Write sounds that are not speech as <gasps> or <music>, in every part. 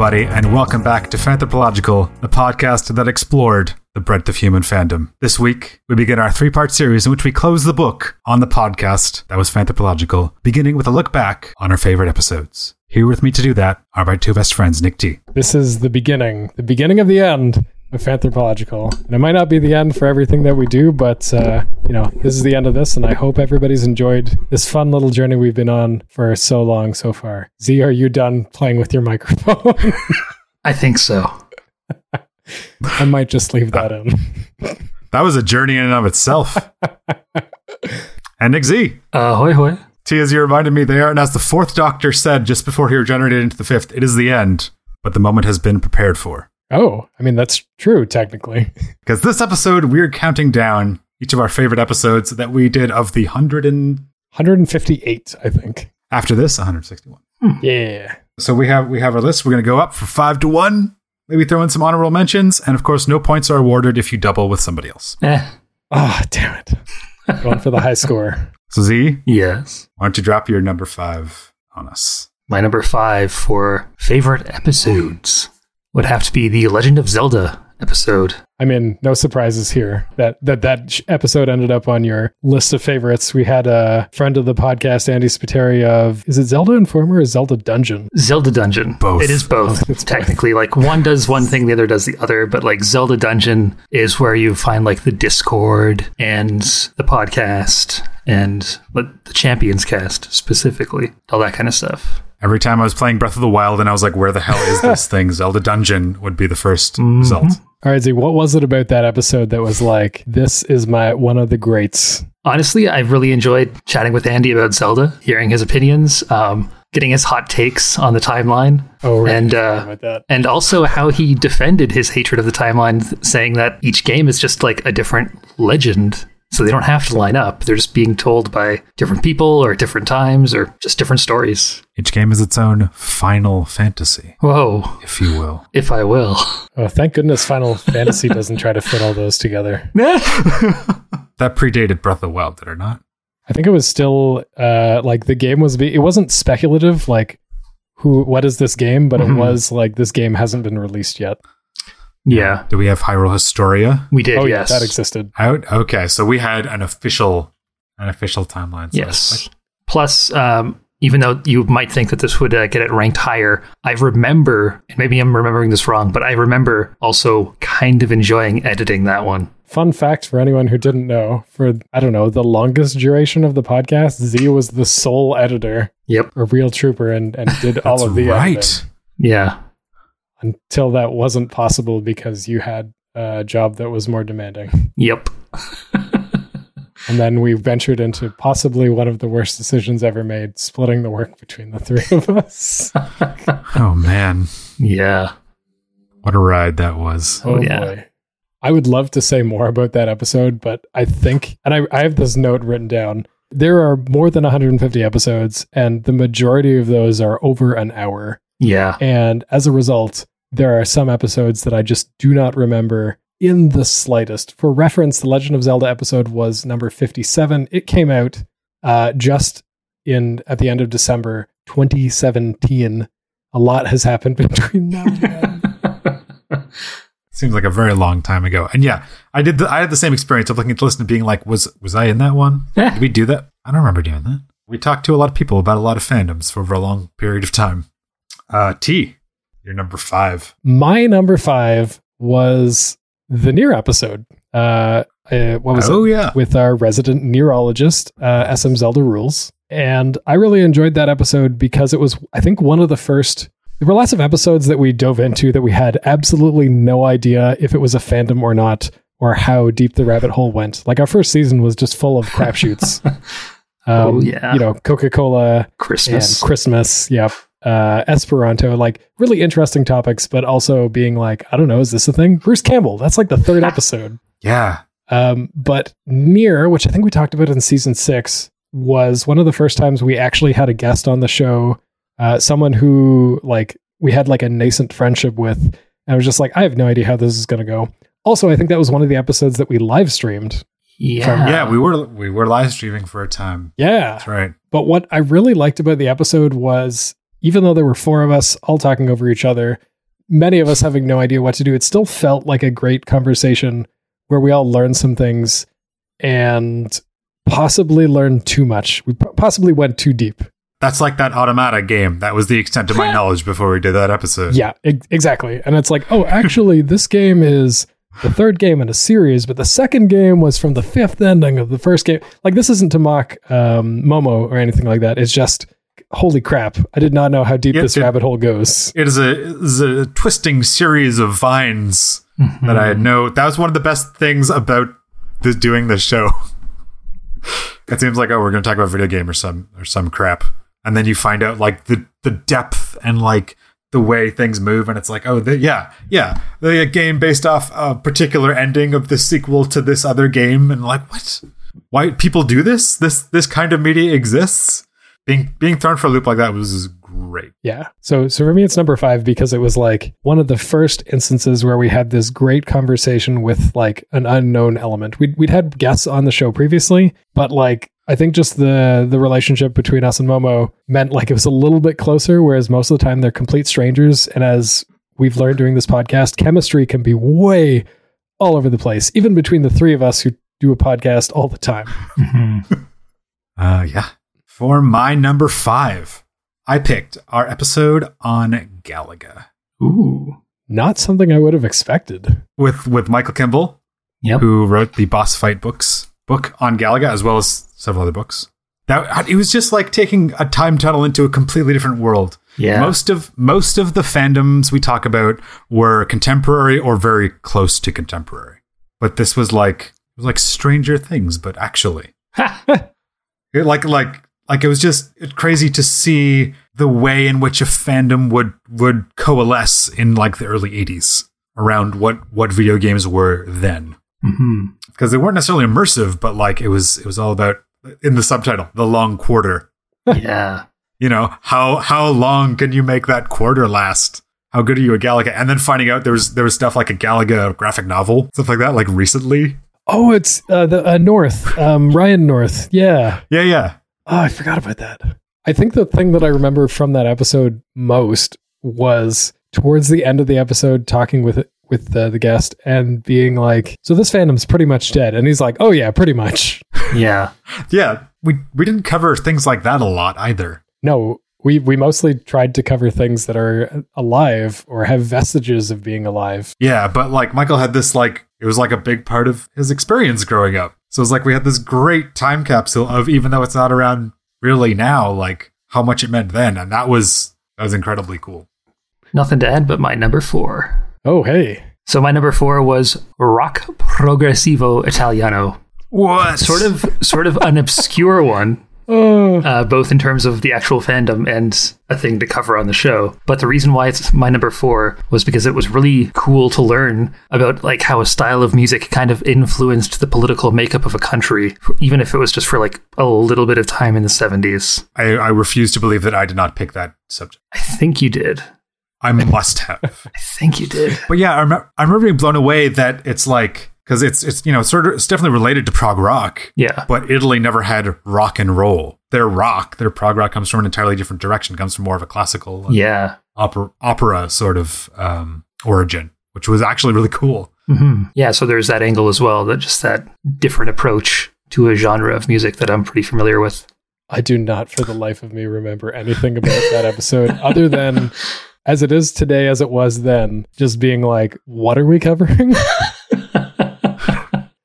Everybody, and welcome back to Fanthropological, the podcast that explored the breadth of human fandom. This week, we begin our three part series in which we close the book on the podcast that was Fanthropological, beginning with a look back on our favorite episodes. Here with me to do that are my two best friends, Nick T. This is the beginning, the beginning of the end of Fanthropological. And it might not be the end for everything that we do, but, uh, you know, this is the end of this, and I hope everybody's enjoyed this fun little journey we've been on for so long so far. Z, are you done playing with your <laughs> microphone? I think so. I might just leave that in. <laughs> That was a journey in and of itself. <laughs> and Nick Z. Uh, hoy hoy. T, as you reminded me there, and as the fourth doctor said just before he regenerated into the fifth, it is the end, but the moment has been prepared for. Oh, I mean, that's true, technically. <laughs> Because this episode, we're counting down each of our favorite episodes that we did of the 100 and 158, I think. after this 161. Yeah. So we have we have our list. We're going to go up for 5 to 1. Maybe throw in some honorable mentions and of course no points are awarded if you double with somebody else. Eh, Oh, damn it. Going for the high score. <laughs> So Z, yes. why don't you drop your number 5 on us? My number five for favorite episodes would have to be the Legend of Zelda episode. I mean, no surprises here. That that that episode ended up on your list of favorites. We had a friend of the podcast, Andy Spiteri, of is it Zelda Informer or Zelda Dungeon? Zelda Dungeon. Both. It is both. Oh, it's both. technically, like one does one thing, the other does the other. But like Zelda Dungeon is where you find like the Discord and the podcast and the Champions cast specifically, all that kind of stuff. Every time I was playing Breath of the Wild and I was like where the hell is <laughs> this thing? Zelda Dungeon would be the 1st result. All right, Z, what was it about that episode that was like this is my one of the greats? Honestly, I really enjoyed chatting with Andy about Zelda, hearing his opinions, um, getting his hot takes on the timeline, Oh, right. and uh, about that. and also how he defended his hatred of the timeline, th- saying that each game is just like a different legend. So they don't have to line up. They're just being told by different people or at different times or just different stories. Each game is its own final fantasy, Whoa, if you will. if I will. Oh, thank goodness Final Fantasy doesn't try to fit all those together. <laughs> That predated Breath of the Wild, did it not? I think it was still uh like the game was be- it wasn't speculative like who what is this game, but Mhm. it was like this game hasn't been released yet. Yeah, Do we have Hyrule Historia we did. oh yes, yeah, that existed. out? Okay, so we had an official an official timeline. So Yes. Plus, um, even though you might think that this would uh, get it ranked higher, I remember, and maybe I'm remembering this wrong, but I remember also kind of enjoying editing that one. Fun fact for anyone who didn't know, for I don't know, the longest duration of the podcast, Z was the sole editor, Yep. a real trooper and and did <laughs> all of the right. editing Yeah. Until that wasn't possible because you had a job that was more demanding. Yep. <laughs> And then we ventured into possibly one of the worst decisions ever made, splitting the work between the three of us. <laughs> Oh man, Yeah. what a ride that was. Oh, oh yeah. I would love to say more about that episode, but I think, and I, I have this note written down. There are more than 150 episodes, and the majority of those are over an hour. Yeah. And as a result, there are some episodes that I just do not remember in the slightest. For reference, the Legend of Zelda episode was number 57. It came out uh, just in at the end of December 2017. A lot has happened <laughs> between now and then. <laughs> Seems like a very long time ago. And yeah, I did. The, I had the same experience of looking at the list and being like, "Was was I in that one? <laughs> Did we do that? I don't remember doing that." We talked to a lot of people about a lot of fandoms for over a long period of time. Uh, T, you're number five. My number five was the NieR episode. Uh, uh, what was it? oh yeah, with our resident neurologist, uh, SM Zelda Rules. And I really enjoyed that episode because it was, I think, one of the first. There were lots of episodes that we dove into that we had absolutely no idea if it was a fandom or not, or how deep the rabbit hole went. Like our first season was just full of crapshoots. <laughs> um, Oh, yeah. You know, Coca Cola Christmas. and Christmas. Yep. Uh, Esperanto, like really interesting topics, but also being like, I don't know, is this a thing? Bruce Campbell. That's like the third episode. yeah. Um, but NieR, which I think we talked about in season six, was one of the first times we actually had a guest on the show. Uh, someone who like we had like a nascent friendship with, and I was just like, I have no idea how this is going to go. Also, I think that was one of the episodes that we live streamed. yeah. yeah, we were we were live streaming for a time. Yeah, That's right. But what I really liked about the episode was even though there were four of us all talking over each other, many of us having no idea what to do, it still felt like a great conversation where we all learned some things and possibly learned too much. We possibly went too deep. That's like that Automata game. That was the extent of my <laughs> knowledge before we did that episode. Yeah, e- exactly. And it's like, oh, actually, this game is the third game in a series, but the second game was from the fifth ending of the first game. Like, this isn't to mock um, Momo or anything like that. It's just, holy crap, I did not know how deep Yeah, this it- rabbit hole goes. It is a, it is a twisting series of vines mm-hmm. that I had no. That was one of the best things about this, doing this show. <laughs> it seems like oh, we're going to talk about video game or some or some crap, and then you find out like the the depth and like the way things move, and it's like oh, the, yeah, yeah, the game based off a particular ending of the sequel to this other game, and like what? Why people do this? This this kind of media exists. Being being thrown for a loop like that was great. Yeah. So so for me it's number 5 because it was like one of the first instances where we had this great conversation with like an unknown element. We'd we'd had guests on the show previously, but like I think just the the relationship between us and Momo meant like it was a little bit closer whereas most of the time they're complete strangers and as we've learned during this podcast, chemistry can be way all over the place even between the three of us who do a podcast all the time. <laughs> Mhm. Uh, yeah. For my number five, I picked our episode on Galaga Ooh. Not something I would have expected. with with Michael Kimball, Yep. who wrote the boss fight books book on Galaga as well as several other books. That it was just like taking a time tunnel into a completely different world. Yeah. Most of most of the fandoms we talk about were contemporary or very close to contemporary. But this was like it was like Stranger Things, but actually. <laughs> It, like like like it was just crazy to see the way in which a fandom would would coalesce in like the early 80s around what what video games were then. Hmm because they weren't necessarily immersive but like it was it was all about in the subtitle the long quarter. Yeah. you know how how long can you make that quarter last? How good are you at Galaga? And then finding out there was there was stuff like a Galaga graphic novel stuff like that like recently. Oh, it's uh, the uh, North, um, Ryan North. Yeah. yeah yeah Oh, I forgot about that. I think the thing that I remember from that episode most was towards the end of the episode talking with with uh, the guest and being like, "So this fandom's pretty much dead," and he's like, "Oh yeah, pretty much." <laughs> Yeah. yeah we we didn't cover things like that a lot either No, we we mostly tried to cover things that are alive or have vestiges of being alive. Yeah, but like Michael had this like it was like a big part of his experience growing up. So it's like we had this great time capsule of even though it's not around really now, like how much it meant then, and that was that was incredibly cool. Nothing to add but my number four. Oh hey, So my number four was rock progressivo italiano. What Sort of, sort of an obscure one, uh, both in terms of the actual fandom and a thing to cover on the show. But the reason why it's my number four was because it was really cool to learn about like how a style of music kind of influenced the political makeup of a country, even if it was just for like a little bit of time in the seventies. I, I refuse to believe that I did not pick that subject. I think you did. I must have. I think you did. but yeah, I remember, I remember being blown away that it's like because it's it's you know sort of it's definitely related to prog rock. Yeah. But Italy never had rock and roll. Their rock, their prog rock comes from an entirely different direction. Comes from more of a classical uh, Yeah. opera, opera sort of um, origin, which was actually really cool. hmm Yeah, so there's that angle as well, that just that different approach to a genre of music that I'm pretty familiar with. I do not for the life of me remember anything about that episode <laughs> other than as it is today as it was then, just being like, what are we covering? <laughs>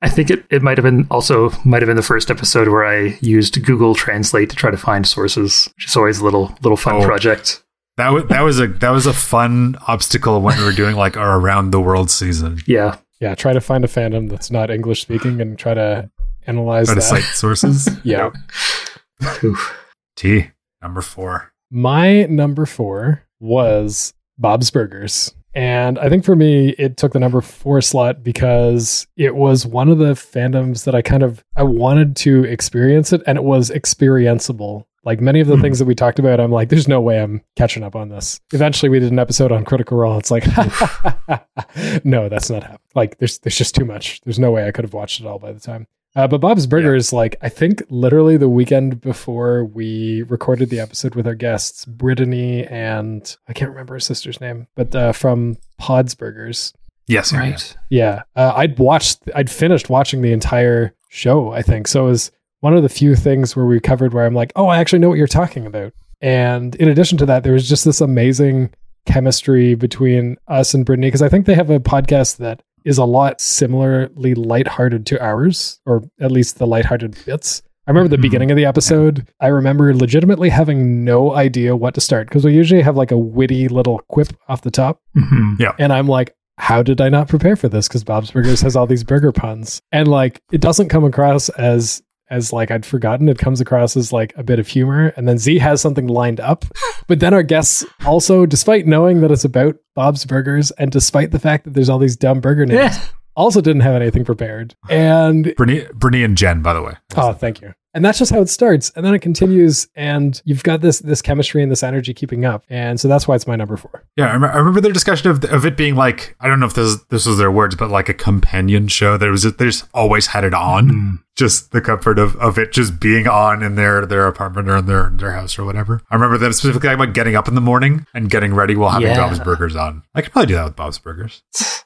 I think it, it might have been also might have been the first episode where I used Google Translate to try to find sources, which is always a little little fun Oh. project. That was that was a that was a fun obstacle when we were doing like our around the world season. Yeah. yeah, try to find a fandom that's not English speaking and try to analyze Try to that. cite sources. <laughs> Yeah. T number four. My number four was Bob's Burgers. And I think for me, it took the number four slot because it was one of the fandoms that I kind of I wanted to experience it, and it was experienceable. Like many of the Hmm. things that we talked about, I'm like, there's no way I'm catching up on this. Eventually, we did an episode on Critical Role. It's like, <laughs> no, that's not happening. Like, there's there's just too much. There's no way I could have watched it all by the time. Uh, but Bob's Burgers, like I think literally the weekend before we recorded the episode with our guests, Brittany and I can't remember her sister's name, but uh, from Pods Burgers. Yes, Right. Yeah, uh, I'd watched, I'd finished watching the entire show. I think so. It was one of the few things where we covered where I'm like, oh, I actually know what you're talking about. And in addition to that, there was just this amazing chemistry between us and Brittany because I think they have a podcast that is a lot similarly lighthearted to ours, or at least the lighthearted bits. I remember the Mhm. beginning of the episode. I remember legitimately having no idea what to start because we usually have like a witty little quip off the top. hmm And I'm like, how did I not prepare for this? Because Bob's Burgers has all these burger puns. And like it doesn't come across as as like I'd forgotten. It comes across as like a bit of humor. And then Z has something lined up. <gasps> But then our guests also, despite knowing that it's about Bob's Burgers and despite the fact that there's all these dumb burger names, Yeah. also didn't have anything prepared. And Brittany, Brittany and Jen, by the way. Oh, thank you. And that's just how it starts, and then it continues, and you've got this this chemistry and this energy keeping up, and so that's why it's my number four. Yeah, I remember, I remember their discussion of of it being like I don't know if this this was their words, but like a companion show that was just, they just always had it on, Mm. just the comfort of, of it just being on in their their apartment or in their their house or whatever. I remember them specifically talking about getting up in the morning and getting ready while having Yeah. Bob's Burgers on. I could probably do that with Bob's Burgers.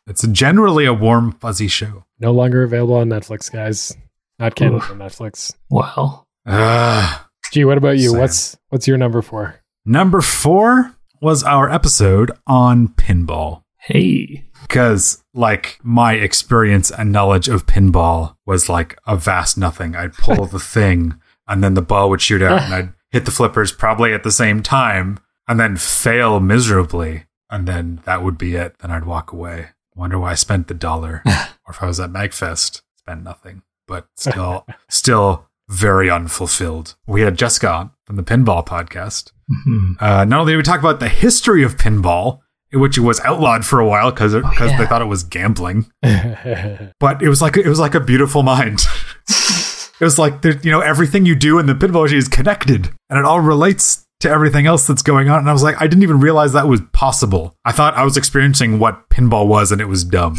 It's generally a warm fuzzy show. No longer available on Netflix, guys. Not canon Oof. for Netflix. Wow. Ugh. Ah, Gee, what about you? Same. What's what's your number four? Number four was our episode on pinball. Hey. because like my experience and knowledge of pinball was like a vast nothing. I'd pull the <laughs> thing and then the ball would shoot out and I'd <laughs> hit the flippers probably at the same time and then fail miserably. And then that would be it. Then I'd walk away. Wonder why I spent the dollar. <laughs> or if I was at Magfest, spent nothing. But still, <laughs> still very unfulfilled. We had Jessica on from the Pinball podcast. Mhm. Uh, not only did we talk about the history of pinball, which it was outlawed for a while because because yeah. they thought it was gambling, <laughs> but it was like it was like a beautiful mind. <laughs> it was like you know everything you do in the pinball machine is connected, and it all relates to everything else that's going on. And I was like, I didn't even realize that was possible. I thought I was experiencing what pinball was, and it was dumb.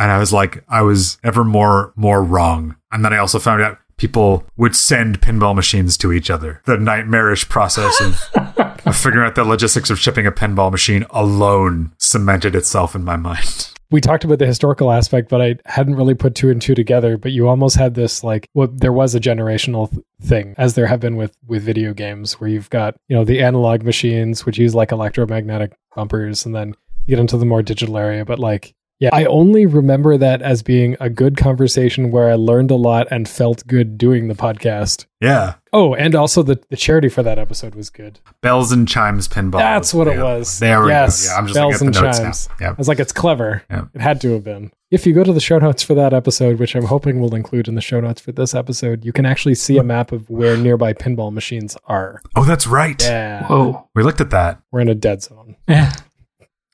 And I was like, I was ever more more wrong. And then I also found out people would send pinball machines to each other. The nightmarish process of, <laughs> of figuring out the logistics of shipping a pinball machine alone cemented itself in my mind. <laughs> we talked about the historical aspect, but I hadn't really put two and two together. But you almost had this like, well, there was a generational th- thing, as there have been with with video games, where you've got you know the analog machines which use like electromagnetic bumpers, and then you get into the more digital area. But like, yeah, I only remember that as being a good conversation where I learned a lot and felt good doing the podcast. Yeah. Oh, and also the, the charity for that episode was good. Bells and chimes pinball. That's what it was. There we Yes, go. Yeah, I'm just bells looking the and notes chimes. now. Yeah. I was like, it's clever. Yeah. It had to have been. If you go to the show notes for that episode, which I'm hoping we'll include in the show notes for this episode, you can actually see a map of where nearby pinball machines are. Oh, that's right. Yeah. Whoa. We looked at that. We're in a dead zone. Yeah.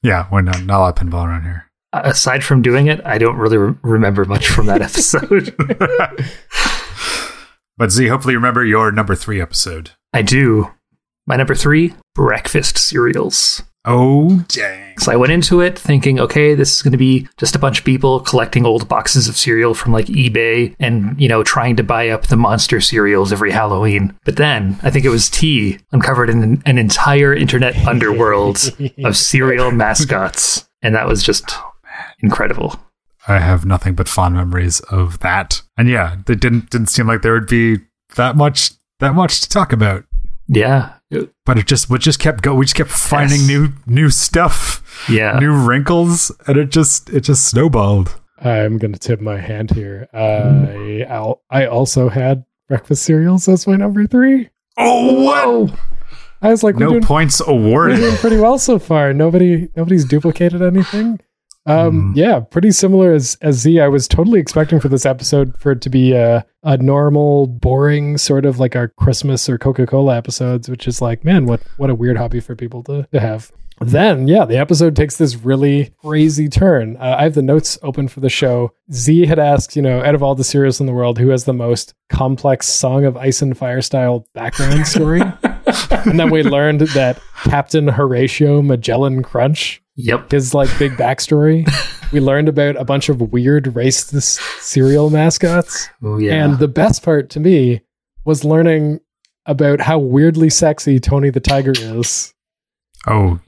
Yeah, we're not, not a lot of pinball around here. Aside from doing it, I don't really re- remember much from that <laughs> episode. <laughs> But Z, hopefully you remember your number three episode. I do. My number three, breakfast cereals. Oh, dang. So I went into it thinking, okay, this is going to be just a bunch of people collecting old boxes of cereal from like eBay and, you know, trying to buy up the monster cereals every Halloween. But then I think it was T uncovered an, an entire internet underworld <laughs> of cereal mascots. And that was just incredible. I have nothing but fond memories of that. And yeah, it didn't didn't seem like there would be that much that much to talk about. Yeah. But it just we just kept go. We just kept finding Yes. new new stuff, Yeah. new wrinkles, and it just it just snowballed. I'm going to tip my hand here. I, I'll, I also had breakfast cereals as my number three. Oh, what? Oh. I was like, we're No doing points we're awarded. doing pretty well so far. Nobody nobody's duplicated anything. Um, Mhm. yeah, pretty similar as as Z. I was totally expecting for this episode for it to be a a normal, boring sort of like our Christmas or Coca Cola episodes, which is like, man, what what a weird hobby for people to to have. Then, yeah, the episode takes this really crazy turn. Uh, I have the notes open for the show. Z had asked, you know, out of all the cereals in the world, who has the most complex Song of Ice and Fire style background story? <laughs> and then we learned that Captain Horatio Magellan Crunch, Yep. his like big backstory <laughs> we learned about a bunch of weird racist cereal mascots. Oh yeah. And the best part to me was learning about how weirdly sexy Tony the Tiger is. Oh,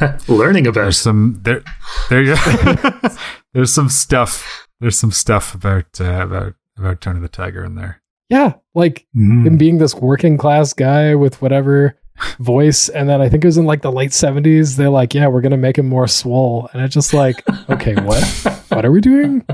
<laughs> learning about there's some there there <laughs> there's some stuff there's some stuff about uh, about about Tony the Tiger in there. Yeah, like Mm. him being this working class guy with whatever voice. And then I think it was in like the late 70s. They're like, yeah, we're going to make him more swole. And it's just like, okay, what? what are we doing?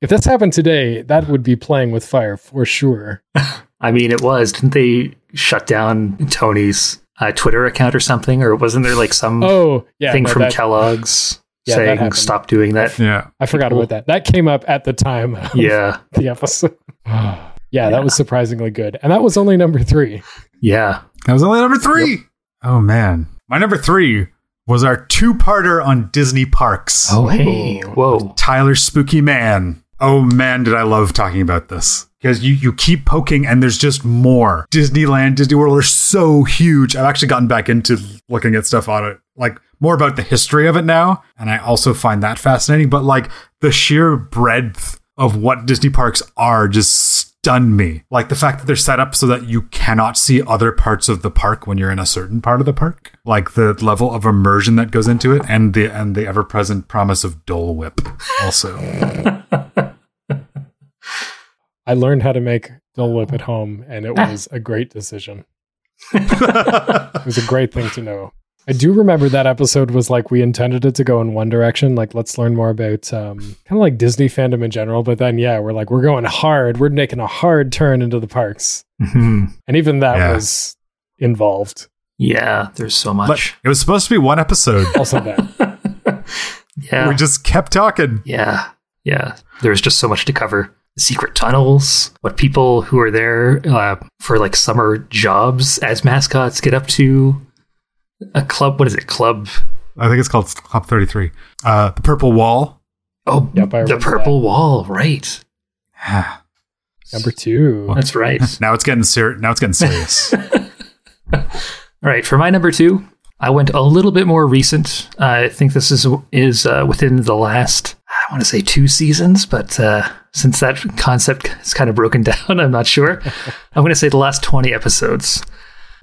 If this happened today, that would be playing with fire for sure. <laughs> I mean, it was. Didn't they shut down Tony's uh, Twitter account or something? Or wasn't there like some Oh, yeah. thing no, from that- Kellogg's Yeah, saying stop doing that? Yeah. I forgot Cool. about that. That came up at the time of Yeah. <laughs> the episode. <sighs> yeah, that was surprisingly good. And that was only number three. Yeah. That was only number three. Oh man. My number three was our two-parter on Disney parks. Oh, hey. Whoa. Tyler Spooky Man. Oh man, did I love talking about this. Because you, you keep poking and there's just more. Disneyland, Disney World are so huge. I've actually gotten back into looking at stuff on it, like more about the history of it now. And I also find that fascinating. But like the sheer breadth of what Disney parks are just stun me. Like the fact that they're set up so that you cannot see other parts of the park when you're in a certain part of the park. Like the level of immersion that goes into it and the and the ever present promise of Dole Whip also. <laughs> I learned how to make Dole Whip at home, and it <laughs> was a great decision. It was a great thing to know. I do remember that episode was like we intended it to go in one direction, like let's learn more about um, kind of like Disney fandom in general. But then, yeah, we're like we're going hard. We're making a hard turn into the parks, hmm and even that Yeah. was involved. Yeah. There's so But much. it was supposed to be one episode. <laughs> Also, that <laughs> yeah. We just kept talking. Yeah. Yeah. There's just so much to cover. Secret tunnels, what people who are there uh, for like summer jobs as mascots get up to. A club, what is it? Club. I think it's called Club 33. Uh, the Purple Wall. Oh, Yep, the remember purple wall, right? number two. <laughs> That's right. <laughs> now it's getting ser- now it's getting serious. <laughs> All right, for my number two, I went a little bit more recent. Uh, I think this is is uh, within the last, I want to say two seasons, but uh, since that concept is kind of broken down, I'm not sure. I'm going to say the last 20 episodes.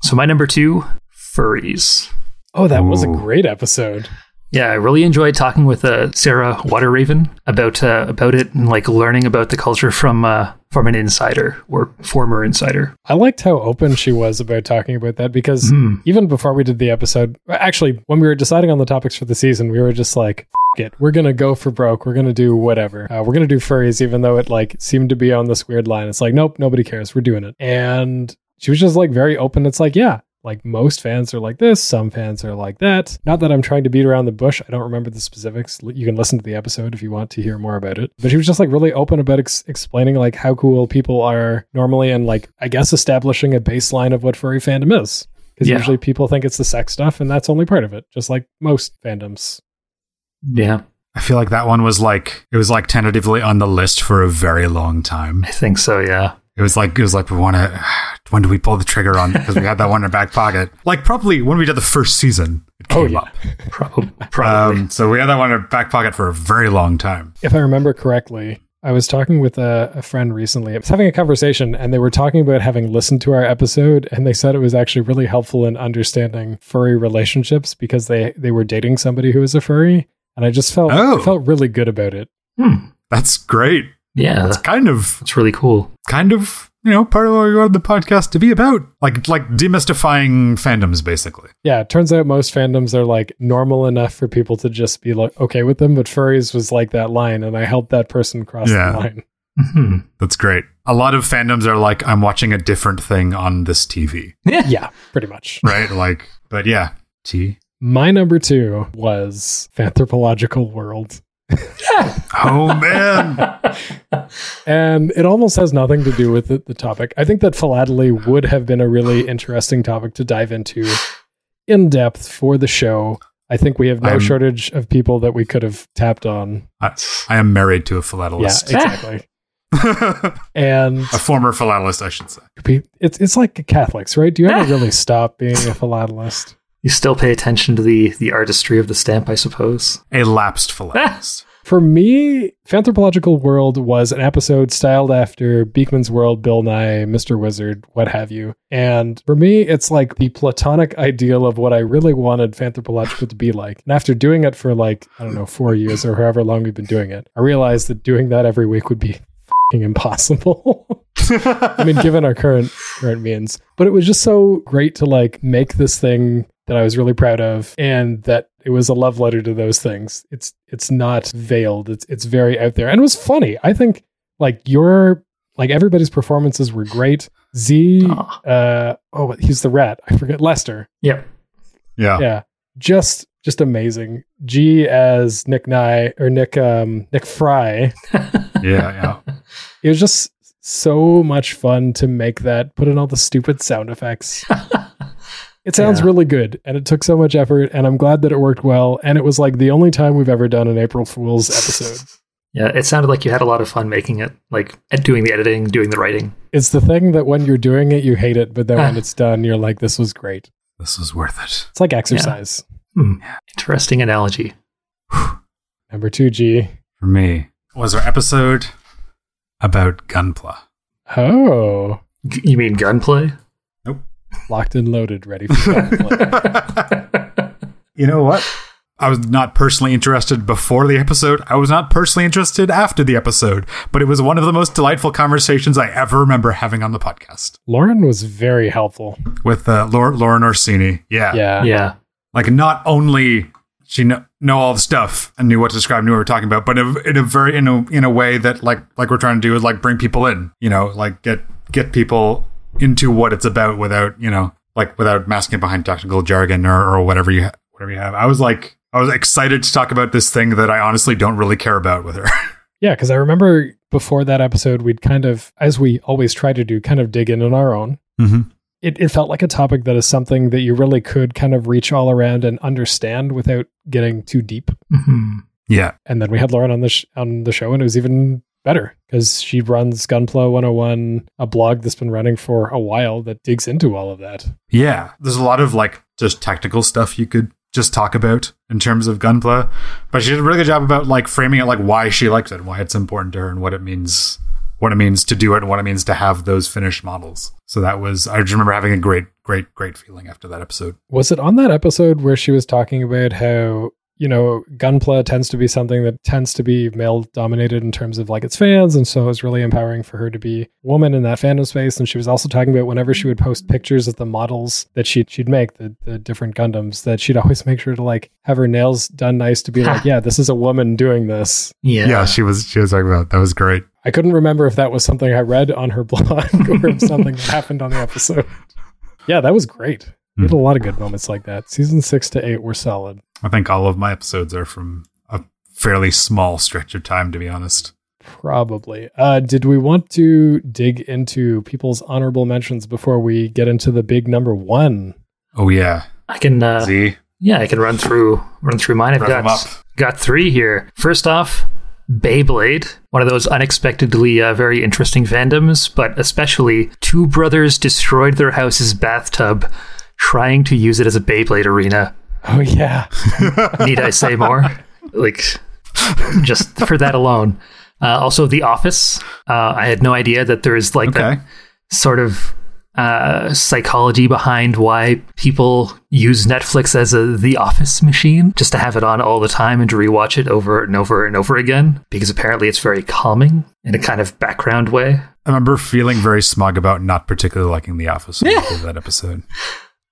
So my number two, furries. Oh, that was a great episode. Yeah, I really enjoyed talking with uh, Sarah Waterraven about uh, about it and like learning about the culture from uh, from an insider or former insider. I liked how open she was about talking about that because Hmm. even before we did the episode, actually, when we were deciding on the topics for the season, we were just like, F- it, we're gonna go for broke. We're gonna do whatever. Uh, we're gonna do furries, even though it like seemed to be on this weird line. It's like, nope, nobody cares. We're doing it. And she was just like very open. It's like, yeah. Like most fans are like this, some fans are like that. Not that I'm trying to beat around the bush. I don't remember the specifics. You can listen to the episode if you want to hear more about it. But she was just like really open about ex- explaining like how cool people are normally and like I guess establishing a baseline of what furry fandom is. Because Yeah. usually people think it's the sex stuff, and that's only part of it, just like most fandoms. Yeah, I feel like that one was like it was like tentatively on the list for a very long time. I think so. Yeah. It was like it was like we want to. When do we pull the trigger on? Because we had that one in our back pocket. <laughs> Like probably when we did the first season, it Oh, came yeah. up. Probably. <laughs> Probably. Um, so we had that one in our back pocket for a very long time. If I remember correctly, I was talking with a, a friend recently. I was having a conversation, and they were talking about having listened to our episode, and they said it was actually really helpful in understanding furry relationships because they they were dating somebody who was a furry, and I just felt Oh. I felt really good about it. Hmm. That's great. Yeah, it's kind of it's really cool. kind of you know part of what we wanted the podcast to be about. Like like demystifying fandoms, basically. Yeah, it turns out most fandoms are like normal enough for people to just be like okay with them, but furries was like that line, and I helped that person cross Yeah. the line. <laughs> hmm That's great. A lot of fandoms are like, I'm watching a different thing on this TV, Yeah. Yeah, pretty much. right? like, but yeah, T. My number two was Fanthropological World. Oh man, And it almost has nothing to do with the, the topic. I think that philately would have been a really interesting topic to dive into in depth for the show. I think we have no I'm- shortage of people that we could have tapped on. I, I am married to a Yeah, philatelist. exactly. <laughs> And a former philatelist, I should say. it's it's like Catholics, right? Do you ever really stop being a philatelist? You still pay attention to the the artistry of the stamp, I suppose. A lapsed philatelist. <laughs> For me, Fanthropological World was an episode styled after Beakman's World, Bill Nye, Mr. Wizard, what have you. And for me, it's like the platonic ideal of what I really wanted Fanthropological to be like. And after doing it for like, I don't know, four years or however long we've been doing it, I realized that doing that every week would be fing impossible. <laughs> I mean, given our current current means. But it was just so great to like make this thing that I was really proud of and that it was a love letter to those things. It's it's not veiled. It's it's very out there. And it was funny. I think like your like everybody's performances were great. Z Aw. uh oh he's the rat. I forget Lester. Yep. Yeah. Yeah. Just just amazing. G as Nick Nye or Nick um Nick Fry. <laughs> Yeah. Yeah. It was just so much fun to make that, put in all the stupid sound effects. <laughs> It sounds Yeah. really good and it took so much effort and I'm glad that it worked well and it was like the only time we've ever done an April Fool's episode. <laughs> Yeah, it sounded like you had a lot of fun making it, like doing the editing, doing the writing. It's the thing that when you're doing it you hate it but then when it's done you're like this was great. This was worth it. It's like exercise. Hmm. Interesting analogy. <sighs> Number 2G. For me, was our episode about Gunpla. Oh, G- You mean gunplay? Locked and loaded ready for gunplay. <laughs> You know what? I was not personally interested before the episode. I was not personally interested after the episode, but it was one of the most delightful conversations I ever remember having on the podcast Lauren was very helpful. with uh, Laura, Lauren Orsini. Yeah. Yeah. yeah. Like, not only she know, know all the stuff and knew what to describe, knew what we were talking about, but in a, in a very, in a, in a way that like, like we're trying to do is like bring people in, you know, like get, get people into what it's about without, you know, like without masking behind technical jargon or, or whatever you, ha- whatever you have. I was like, I was excited to talk about this thing that I honestly don't really care about with her. <laughs> Yeah, because I remember before that episode, we'd kind of, as we always try to do, kind of dig in on our own. mm-hmm. It, it felt like a topic that is something that you really could kind of reach all around and understand without getting too deep. hmm Yeah. And then we had Lauren on the sh- on the show, and it was even better because she runs Gunpla 101, a blog that's been running for a while that digs into all of that. Yeah. There's a lot of like just technical stuff you could just talk about in terms of Gunpla, but she did a really good job about like framing it like why she likes it and why it's important to her and what it means, what it means to do it and what it means to have those finished models. So that was, I just remember having a great, great, great feeling after that episode. Was it on that episode where she was talking about how, you know, Gunpla tends to be something that tends to be male dominated in terms of like its fans. And so it was really empowering for her to be a woman in that fandom space. And she was also talking about whenever she would post mm-hmm. pictures of the models that she'd, she'd make, the, the different Gundams, that she'd always make sure to like have her nails done nice to be like, <laughs> yeah, this is a woman doing this. Yeah. Yeah. she was, she was talking about that was great. I couldn't remember if that was something I read on her <laughs> blog or if something that happened on the episode. <laughs> Yeah, that was great. We had a lot of good moments like that. Season six to eight were solid. I think all of my episodes are from a fairly small stretch of time, to be honest. Probably. Uh, did we want to dig into people's honorable mentions before we get into the big number one? Oh yeah. I can. Uh, Z. yeah, I can run through run through mine. I've Rev 'em got got three here. First off, Beyblade, one of those unexpectedly uh, very interesting fandoms, but especially two brothers destroyed their house's bathtub trying to use it as a Beyblade arena. Oh yeah, <laughs> Need I say more? like, just for that alone. Uh, also, The Office. Uh, I had no idea that there is like Okay. that sort of uh, psychology behind why people use Netflix as a The Office machine, just to have it on all the time and to rewatch it over and over and over again, because apparently it's very calming in a kind of background way. I remember feeling very smug about not particularly liking The Office of <laughs> that episode.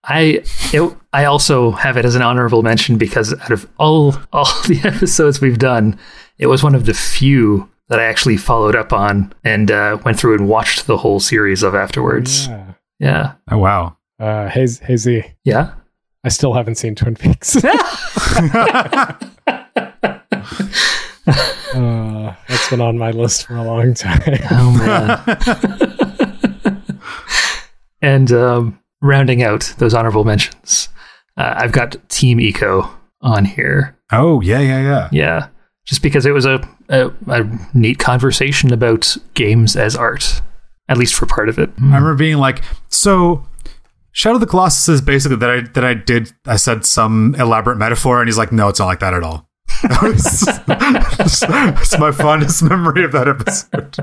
I it, I also have it as an honorable mention because out of all all <laughs> the episodes we've done, it was one of the few that I actually followed up on and uh, went through and watched the whole series of afterwards. yeah. Yeah, Oh wow. Uh, hey, hey Z, yeah. I still haven't seen Twin Peaks. <laughs> <laughs> uh, that's been on my list for a long time. Oh man. and um, rounding out those honorable mentions, uh, I've got Team Ico on here. Oh yeah, yeah, yeah. Yeah, just because it was a, a, a neat conversation about games as art, at least for part of it. I remember being like, so Shadow of the Colossus is basically that I that I did I said some elaborate metaphor, and he's like, no, it's not like that at all. <laughs> it's, my fondest memory of that episode.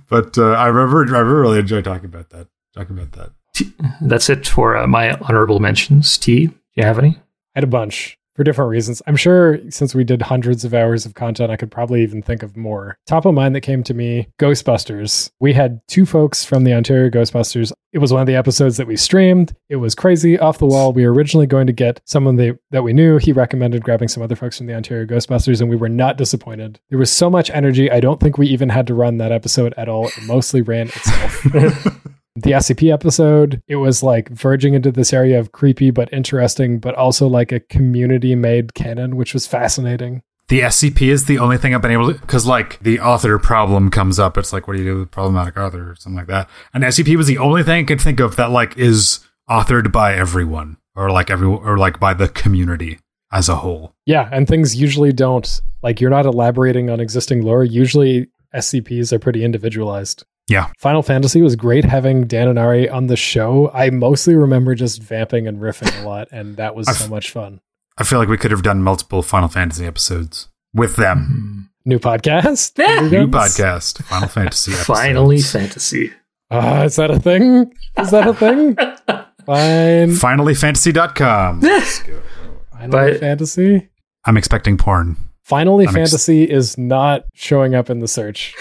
<laughs> but uh, I remember I really enjoyed talking about that. Talking about that. That's it for uh, my honorable mentions. T, do you have any? I had a bunch for different reasons. I'm sure since we did hundreds of hours of content, I could probably even think of more. Top of mind that came to me Ghostbusters. We had two folks from the Ontario Ghostbusters. It was one of the episodes that we streamed. It was crazy, off the wall. We were originally going to get someone that, that we knew. He recommended grabbing some other folks from the Ontario Ghostbusters, and we were not disappointed. There was so much energy. I don't think we even had to run that episode at all. It mostly ran itself. <laughs> the SCP episode, it was like verging into this area of creepy but interesting, but also like a community made canon, which was fascinating. The SCP is the only thing I've been able to, because like the author problem comes up. It's like, what do you do with problematic author or something like that? And SCP was the only thing I could think of that like is authored by everyone or like every or like by the community as a whole. Yeah, and things usually don't like you're not elaborating on existing lore. Usually SCPs are pretty individualized. Yeah. Final Fantasy was great having Dan and Ari on the show. I mostly remember just vamping and riffing a lot, and that was <laughs> so much fun. I feel like we could have done multiple Final Fantasy episodes with them. <laughs> New podcast? Yeah. New podcast, Final Fantasy <laughs> episodes. Finally, fantasy. Uh, is that a thing? Is that a thing? Fine. FinallyFantasy.com. Let's go. Final But- Fantasy? I'm expecting porn. Finally, I'm ex- Fantasy is not showing up in the search.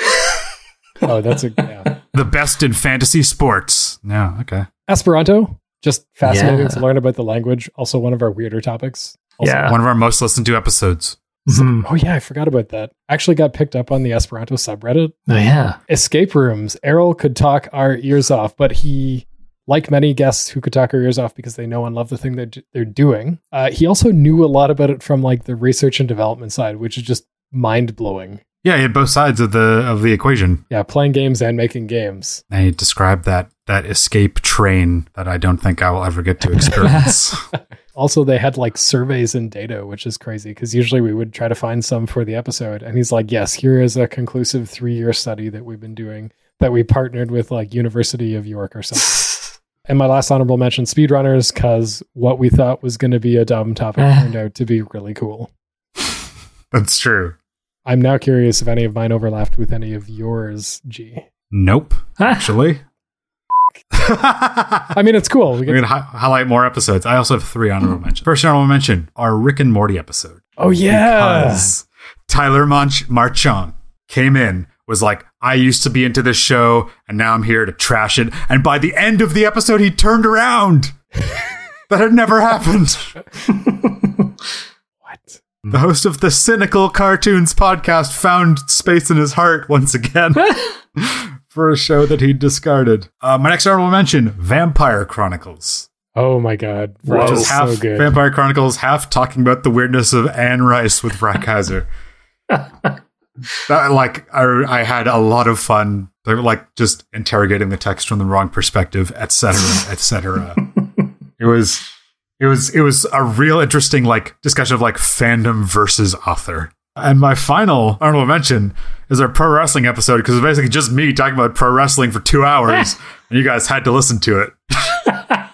Oh, that's a yeah. <laughs> The best in fantasy sports. Yeah, okay. Esperanto. Just fascinating Yeah. to learn about the language. Also, one of our weirder topics. Also- Yeah. One of our most listened to episodes. Mhm. Oh yeah, I forgot about that. Actually, got picked up on the Esperanto subreddit. Oh, yeah. Escape rooms. Errol could talk our ears off, but he, like many guests who could talk our ears off because they know and love the thing that they're doing, uh, he also knew a lot about it from like the research and development side, which is just mind blowing. Yeah, he had both sides of the of the equation. Yeah, playing games and making games. And he described that that escape train that I don't think I will ever get to experience. <laughs> <laughs> Also, they had like surveys and data, which is crazy because usually we would try to find some for the episode. And he's like, yes, here is a conclusive three year study that we've been doing that we partnered with like University of York or something. <laughs> and my last honorable mention speedrunners, because what we thought was going to be a dumb topic turned out to be really cool. That's true. I'm now curious if any of mine overlapped with any of yours, G. Nope. Actually. I mean, it's cool. We We're going to hi- highlight more episodes. I also have three honorable <gasps> mentions. First honorable mention, our Rick and Morty episode. oh, yeah. Because Tyler March- Marchand came in, was like, I used to be into this show, and now I'm here to trash it. And by the end of the episode, he turned around. <laughs> that had never happened. <laughs> The host of the Cynical Cartoons podcast found space in his heart once again <laughs> for a show that he discarded. Uh, my next honorable mention Vampire Chronicles. Oh, my God. Whoa. Which is half so good. Vampire Chronicles, half talking about the weirdness of Anne Rice with Brackheiser. <laughs> that, like, I, I had a lot of fun. They were like just interrogating the text from the wrong perspective, etc., etc. <laughs> it was, it was, it was a real interesting like discussion of like fandom versus author. And my final honorable mention is our pro wrestling episode because it's basically just me talking about pro wrestling for two hours, <laughs> and you guys had to listen to it. <laughs>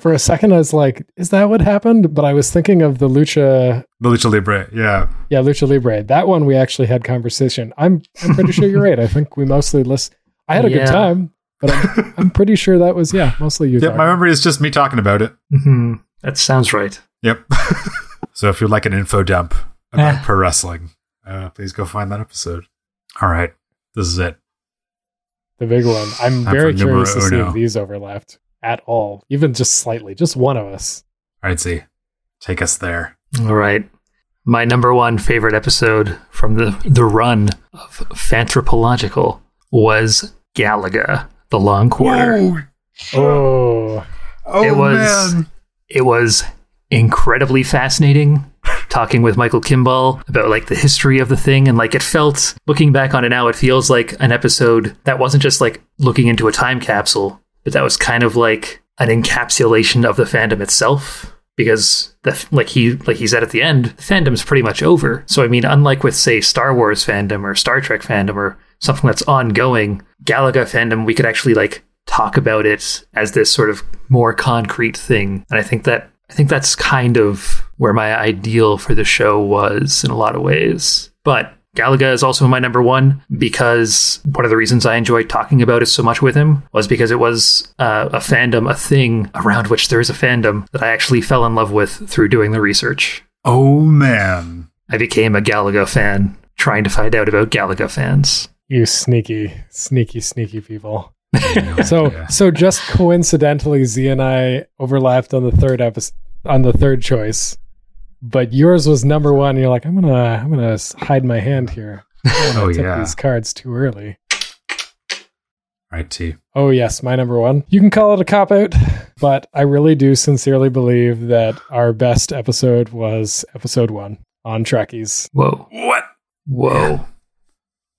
For a second, I was like, is that what happened? But I was thinking of the Lucha, The Lucha Libre, yeah. yeah, Lucha Libre. That one we actually had conversation. I'm, I'm pretty sure you're right. I think we mostly list. I had a Yeah. good time, but I'm, <laughs> I'm pretty sure that was, yeah, mostly you. Yep, my memory is just me talking about it. Mhm. That sounds right. Yep. <laughs> so if you'd like an info dump about Eh. pro wrestling, uh, please go find that episode. All right, this is it. the big one. I'm Time very for curious to see if these overlapped at all, even just slightly, just one of us. All right, see, take us there. All right. My number one favorite episode from the, the run of Fanthropological was Galaga, the Long Quarter. Oh, oh It oh, was- man. It was incredibly fascinating talking with Michael Kimball about like the history of the thing and like it felt looking back on it now it feels like an episode that wasn't just like looking into a time capsule but that was kind of like an encapsulation of the fandom itself because the like he like he said at the end the fandom's pretty much over so i mean unlike with say star wars fandom or star trek fandom or something that's ongoing galaga fandom we could actually like talk about it as this sort of more concrete thing. And I think that I think that's kind of where my ideal for the show was in a lot of ways. But Galaga is also my number one because one of the reasons I enjoyed talking about it so much with him was because it was uh, a fandom, a thing around which there is a fandom that I actually fell in love with through doing the research. Oh man. I became a Galaga fan trying to find out about Galaga fans. You sneaky, sneaky, sneaky people. so, yeah. so just coincidentally, Z and I overlapped on the third episode, on the third choice but yours was number one. you're like, I'm gonna, I'm gonna hide my hand here. <laughs> oh yeah, these cards too early. Right, T. Oh yes, my number one. You can call it a cop out, but I really do sincerely believe that our best episode was episode one on Trekkies. Whoa! What? Whoa!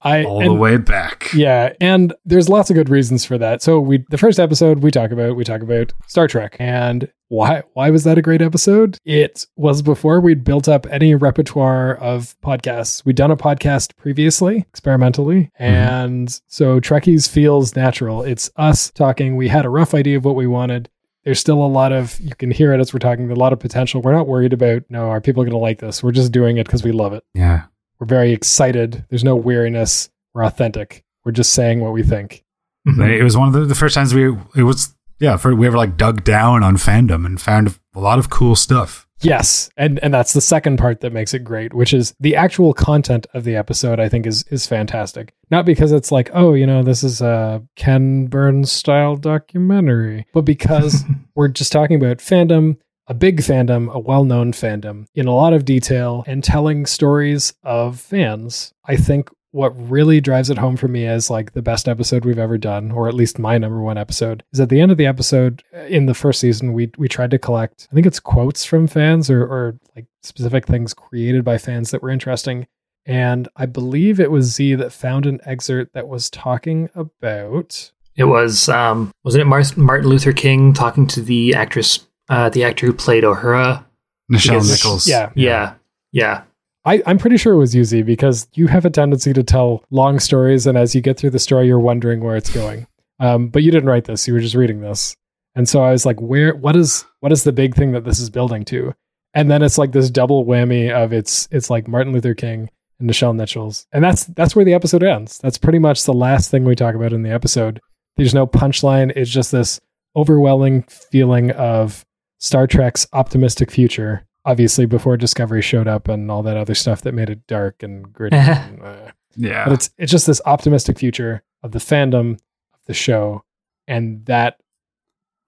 I all and, the way back. Yeah, and there's lots of good reasons for that. So we the first episode we talk about we talk about Star Trek and why why was that a great episode? It was before we'd built up any repertoire of podcasts. We'd done a podcast previously, experimentally, mm-hmm. and so Trekkies feels natural. It's us talking. We had a rough idea of what we wanted. There's still a lot of you can hear it as we're talking. A lot of potential. We're not worried about no, are people going to like this? We're just doing it because we love it. Yeah. We're very excited. There's no weariness. We're authentic. We're just saying what we think. Mm-hmm. It was one of the, the, first times we it was yeah for, we ever like dug down on fandom and found a lot of cool stuff. Yes, and and that's the second part that makes it great, which is the actual content of the episode. I think is is fantastic. Not because it's like, oh, you know, this is a Ken Burns style documentary, but because <laughs> we're just talking about fandom a big fandom, a well known fandom, in a lot of detail and telling stories of fans. I think what really drives it home for me as like the best episode we've ever done, or at least my number one episode, is at the end of the episode uh, in the first season, we we tried to collect, I think it's quotes from fans or, or like specific things created by fans that were interesting. And I believe it was Z that found an excerpt that was talking about. It was, um, wasn't it Martin Luther King talking to the actress uh, the actor who played Uhura. Nichelle because, Nichols. Yeah. Yeah. Yeah. I, I'm pretty sure it was Yuzi because you have a tendency to tell long stories, and as you get through the story, you're wondering where it's going. Um, but you didn't write this; you were just reading this, and so I was like, "Where? What is? What is the big thing that this is building to?" And then it's like this double whammy of it's it's like Martin Luther King and Nichelle Nichols, and that's that's where the episode ends. That's pretty much the last thing we talk about in the episode. There's no punchline. It's just this overwhelming feeling of Star Trek's optimistic future, obviously before Discovery showed up and all that other stuff that made it dark and gritty. <laughs> and, uh, yeah. But it's it's just this optimistic future of the fandom of the show and that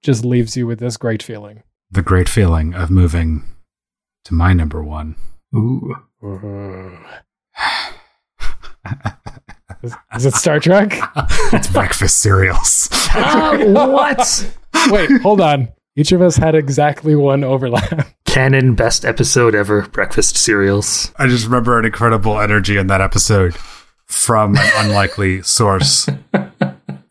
just leaves you with this great feeling. The great feeling of moving to my number 1. Ooh. is, <sighs> is, it Star Trek? <laughs> it's breakfast cereals. <laughs> uh, what? Wait, hold on. Each of us had exactly one overlap. <laughs> Canon best episode ever breakfast cereals. I just remember an incredible energy in that episode from an <laughs> unlikely source.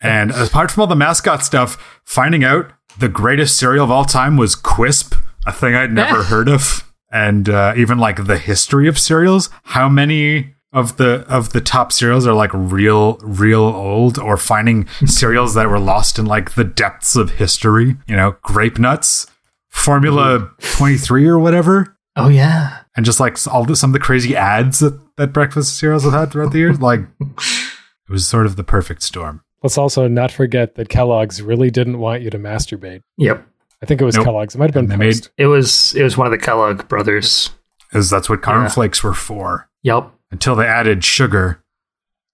And apart from all the mascot stuff, finding out the greatest cereal of all time was Quisp, a thing I'd never <laughs> heard of. And uh, even like the history of cereals, how many of the of the top cereals are like real real old or finding <laughs> cereals that were lost in like the depths of history. You know grape nuts formula 23 or whatever. Oh yeah. And just like all the, some of the crazy ads that, that breakfast cereals have had throughout the years. Like <laughs> it was sort of the perfect storm. Let's also not forget that kellogg's really didn't want you to masturbate. Yep. I think it was nope. kellogg's. It might have been made it was it was one of the kellogg brothers. Because that's what cornflakes yeah. were for. Yep until they added sugar.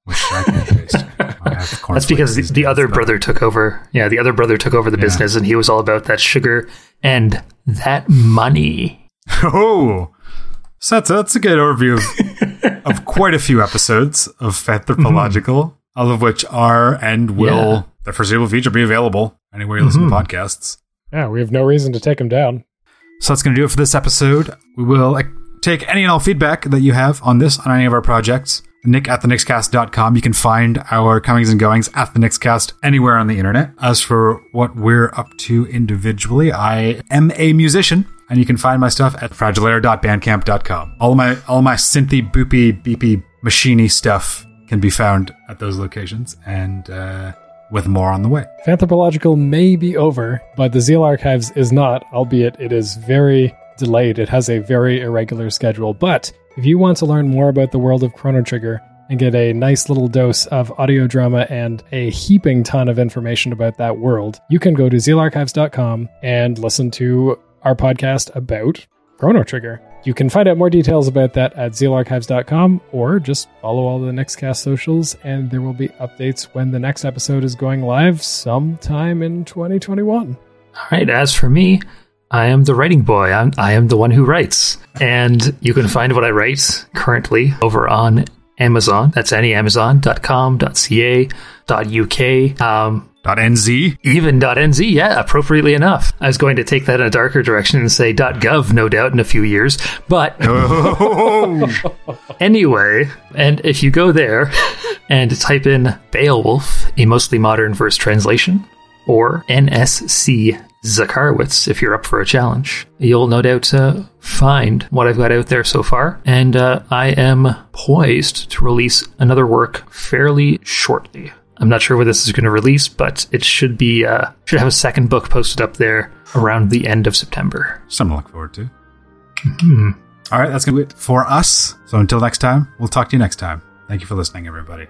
Which I can't <laughs> taste. That's because the, the other brother took over. Yeah, the other brother took over the yeah. business, and he was all about that sugar and that money. <laughs> Oh, so that's that's a good overview of, <laughs> of quite a few episodes of Fanthropological, mm-hmm. all of which are and will yeah. the foreseeable future be available anywhere you listen mm-hmm. to podcasts. Yeah, we have no reason to take them down. So that's going to do it for this episode. We will take any and all feedback that you have on this, on any of our projects. Nick at the You can find our comings and goings at the Nixcast anywhere on the internet. As for what we're up to individually, I am a musician, and you can find my stuff at fragilaire.bandcamp.com. All of my all my synthy, boopy, beepy, machiney stuff can be found at those locations. And uh, with more on the way. Fanthropological may be over, but the Zeal Archives is not, albeit it is very delayed. It has a very irregular schedule. But if you want to learn more about the world of Chrono Trigger and get a nice little dose of audio drama and a heaping ton of information about that world, you can go to zealarchives.com and listen to our podcast about Chrono Trigger. You can find out more details about that at zealarchives.com or just follow all the Nextcast socials, and there will be updates when the next episode is going live sometime in 2021. All right. As for me, I am the writing boy. I'm, I am the one who writes. And you can find what I write currently over on Amazon. That's anyamazon.com.ca.uk. Um, .nz? even .nz, yeah, appropriately enough. I was going to take that in a darker direction and say .gov, no doubt, in a few years. But <laughs> Oh, anyway, and if you go there and type in Beowulf, a mostly modern verse translation, or NSC Zakarwitz, if you're up for a challenge, you'll no doubt uh, find what I've got out there so far. And uh, I am poised to release another work fairly shortly. I'm not sure where this is going to release, but it should be uh, should have a second book posted up there around the end of September. something to look forward to. All right, that's going to do it for us. So until next time, we'll talk to you next time. Thank you for listening, everybody.